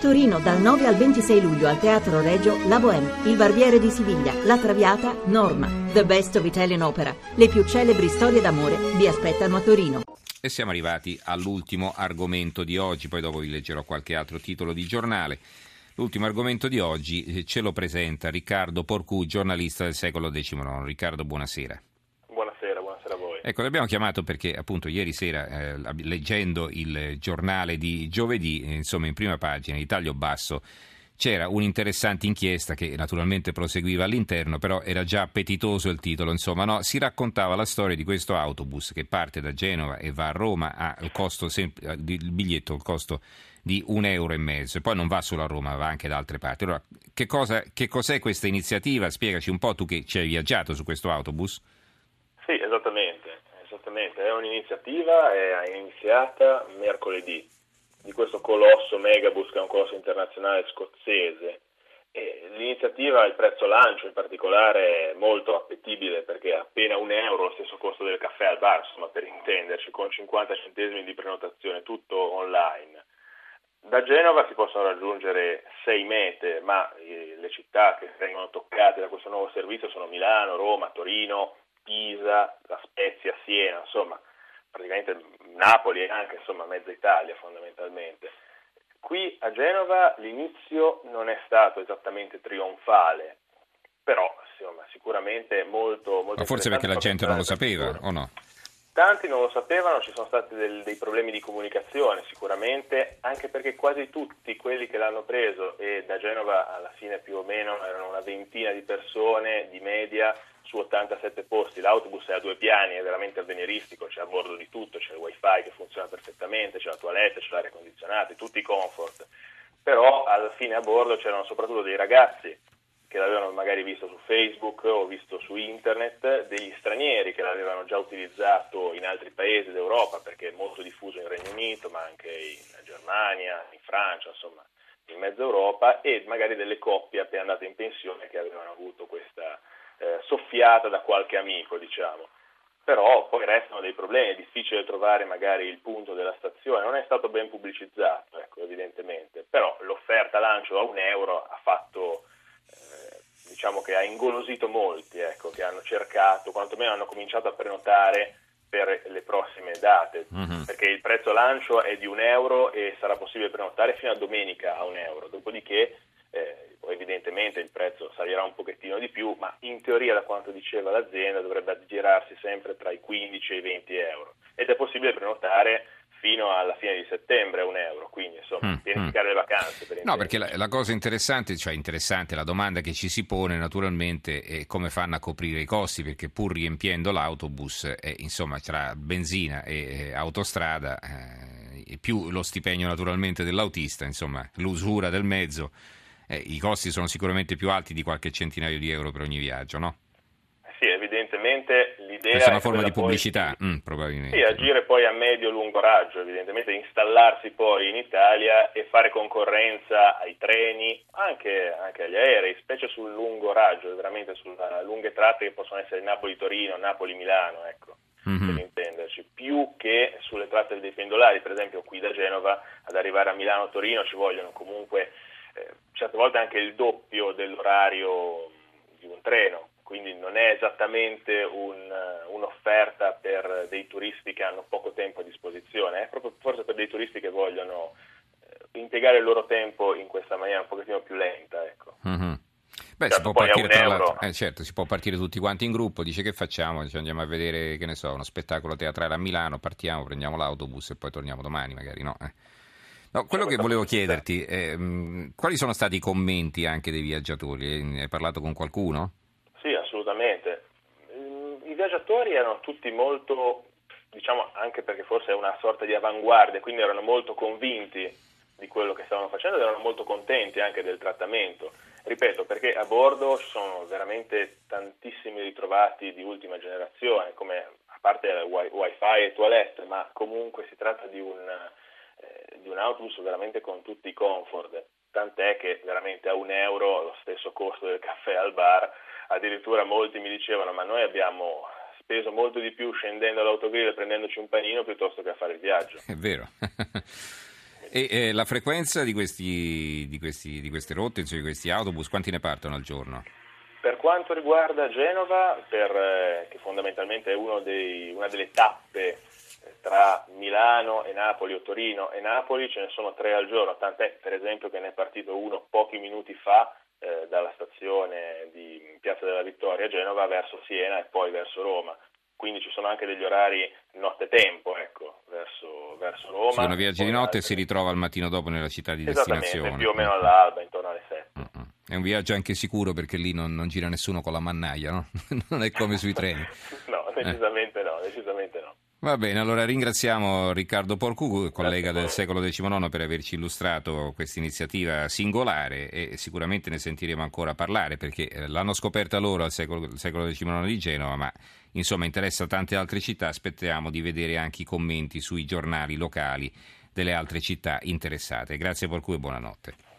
Torino dal 9 al 26 luglio al Teatro Regio La Bohème, Il Barbiere di Siviglia, La Traviata, Norma, The Best of Italian Opera. Le più celebri storie d'amore vi aspettano a Torino. E siamo arrivati all'ultimo argomento di oggi, poi dopo vi leggerò qualche altro titolo di giornale. L'ultimo argomento di oggi eh, ce lo presenta Riccardo Porcu, giornalista del secolo XIX. Riccardo, buonasera. Voi. Ecco, l'abbiamo chiamato perché appunto ieri sera, eh, leggendo il giornale di giovedì, eh, insomma in prima pagina, di taglio basso, c'era un'interessante inchiesta che naturalmente proseguiva all'interno, però era già appetitoso il titolo, insomma, no? si raccontava la storia di questo autobus che parte da Genova e va a Roma, ha il, costo sem- il biglietto, il costo di un euro e mezzo, e poi non va solo a Roma, va anche da altre parti. Allora, che, cosa, che cos'è questa iniziativa? Spiegaci un po' tu che ci hai viaggiato su questo autobus. Sì, esattamente, esattamente. è un'iniziativa, è iniziata mercoledì di questo colosso Megabus che è un colosso internazionale scozzese. E l'iniziativa, il prezzo lancio in particolare è molto appetibile perché è appena un euro lo stesso costo del caffè al bar, insomma per intenderci, con 50 centesimi di prenotazione, tutto online. Da Genova si possono raggiungere sei mete, ma eh, le città che vengono toccate da questo nuovo servizio sono Milano, Roma, Torino, Pisa, La Spezia, Siena, insomma, praticamente Napoli e anche insomma mezza Italia fondamentalmente. Qui a Genova l'inizio non è stato esattamente trionfale, però insomma, sicuramente molto, molto Ma forse perché la gente non lo sapeva o no? Tanti non lo sapevano, ci sono stati del, dei problemi di comunicazione sicuramente, anche perché quasi tutti quelli che l'hanno preso e da Genova alla fine più o meno erano una ventina di persone di media su 87 posti, l'autobus piani, è veramente avveniristico, c'è a bordo di tutto, c'è il wifi che funziona perfettamente, c'è la toilette, c'è l'aria condizionata, tutti i comfort, però alla fine a bordo c'erano soprattutto dei ragazzi che l'avevano magari visto su Facebook o visto su internet, degli stranieri che l'avevano già utilizzato in altri paesi d'Europa perché è molto diffuso in Regno Unito, ma anche in Germania, in Francia, insomma in mezza Europa e magari delle coppie appena andate in pensione che avevano avuto questa eh, soffiata da qualche amico, diciamo. Però poi restano dei problemi, è difficile trovare magari il punto della stazione, non è stato ben pubblicizzato, ecco, evidentemente, però l'offerta lancio a un euro ha fatto diciamo che ha ingolosito molti, ecco, che hanno cercato, quantomeno hanno cominciato a prenotare per le prossime date, mm-hmm. perché il prezzo lancio è di un euro e sarà possibile prenotare fino a domenica a un euro, dopodiché eh, evidentemente il prezzo salirà un pochettino di più, ma in teoria da quanto diceva l'azienda dovrebbe aggirarsi sempre tra i 15 e i 20 euro ed è possibile prenotare fino alla fine di settembre a un euro, quindi insomma mm, pianificare mm. le vacanze. Per no, perché la, la, cosa interessante, cioè interessante, la domanda che ci si pone naturalmente è come fanno a coprire i costi, perché pur riempiendo l'autobus, eh, insomma, tra benzina e eh, autostrada, eh, più lo stipendio naturalmente dell'autista, insomma, l'usura del mezzo, eh, i costi sono sicuramente più alti di qualche centinaio di euro per ogni viaggio, no? Sì, evidentemente l'idea Questa è una forma di pubblicità, poi, mm, probabilmente. Sì, agire poi a medio-lungo raggio, evidentemente installarsi poi in Italia e fare concorrenza ai treni, anche, anche agli aerei, specie sul lungo raggio, veramente sulle lunghe tratte che possono essere Napoli-Torino, Napoli-Milano, ecco. Mm-hmm. per intenderci, più che sulle tratte dei pendolari, per esempio qui da Genova ad arrivare a Milano-Torino ci vogliono comunque certe volte anche il doppio dell'orario di un treno, quindi non è esattamente un, un'offerta per dei turisti che hanno poco tempo a disposizione, è proprio forse per dei turisti che vogliono eh, impiegare il loro tempo in questa maniera un pochettino più lenta. Ecco. Mm-hmm. Beh, certo, si, può partire, eh, certo, si può partire tutti quanti in gruppo, dice che facciamo, dice, andiamo a vedere che ne so, uno spettacolo teatrale a Milano, partiamo, prendiamo l'autobus e poi torniamo domani magari, no? Eh. No, quello che volevo chiederti, è, mh, quali sono stati i commenti anche dei viaggiatori? Hai parlato con qualcuno? assolutamente. I viaggiatori erano tutti molto, diciamo anche perché forse è una sorta di avanguardia, quindi erano molto convinti di quello che stavano facendo ed erano molto contenti anche del trattamento. Ripeto, perché a bordo ci sono veramente tantissimi ritrovati di ultima generazione, come a parte wifi e toilette, ma comunque si tratta di un, eh, un autobus veramente con tutti i comfort, tant'è che veramente a un euro lo stesso costo del caffè al bar addirittura molti mi dicevano ma noi abbiamo speso molto di più scendendo all'autogrill e prendendoci un panino piuttosto che a fare il viaggio. È vero. E eh, la frequenza di, questi, di, questi, di queste rotte, insomma, di questi autobus, quanti ne partono al giorno? Per quanto riguarda Genova, per, eh, che fondamentalmente è dei, una delle tappe tra Milano e Napoli o Torino e Napoli, ce ne sono tre al giorno, tant'è per esempio che ne è partito uno pochi minuti fa eh, dalla stazione di Piazza della Vittoria a Genova verso Siena e poi verso Roma. Quindi ci sono anche degli orari notte-tempo, ecco, verso, verso Roma. Se uno viaggia di notte e si ritrova al mattino dopo nella città di destinazione. più o meno all'alba, intorno alle 7. Mm-mm. È un viaggio anche sicuro perché lì non, non gira nessuno con la mannaia, no? non è come sui treni. no, decisamente eh. no, decisamente no. Va bene, allora ringraziamo Riccardo Porcu, collega del secolo XIX, per averci illustrato questa iniziativa singolare e sicuramente ne sentiremo ancora parlare perché eh, l'hanno scoperta loro al secolo, secolo XIX di Genova, ma insomma interessa tante altre città, aspettiamo di vedere anche i commenti sui giornali locali delle altre città interessate. Grazie Porcu e buonanotte.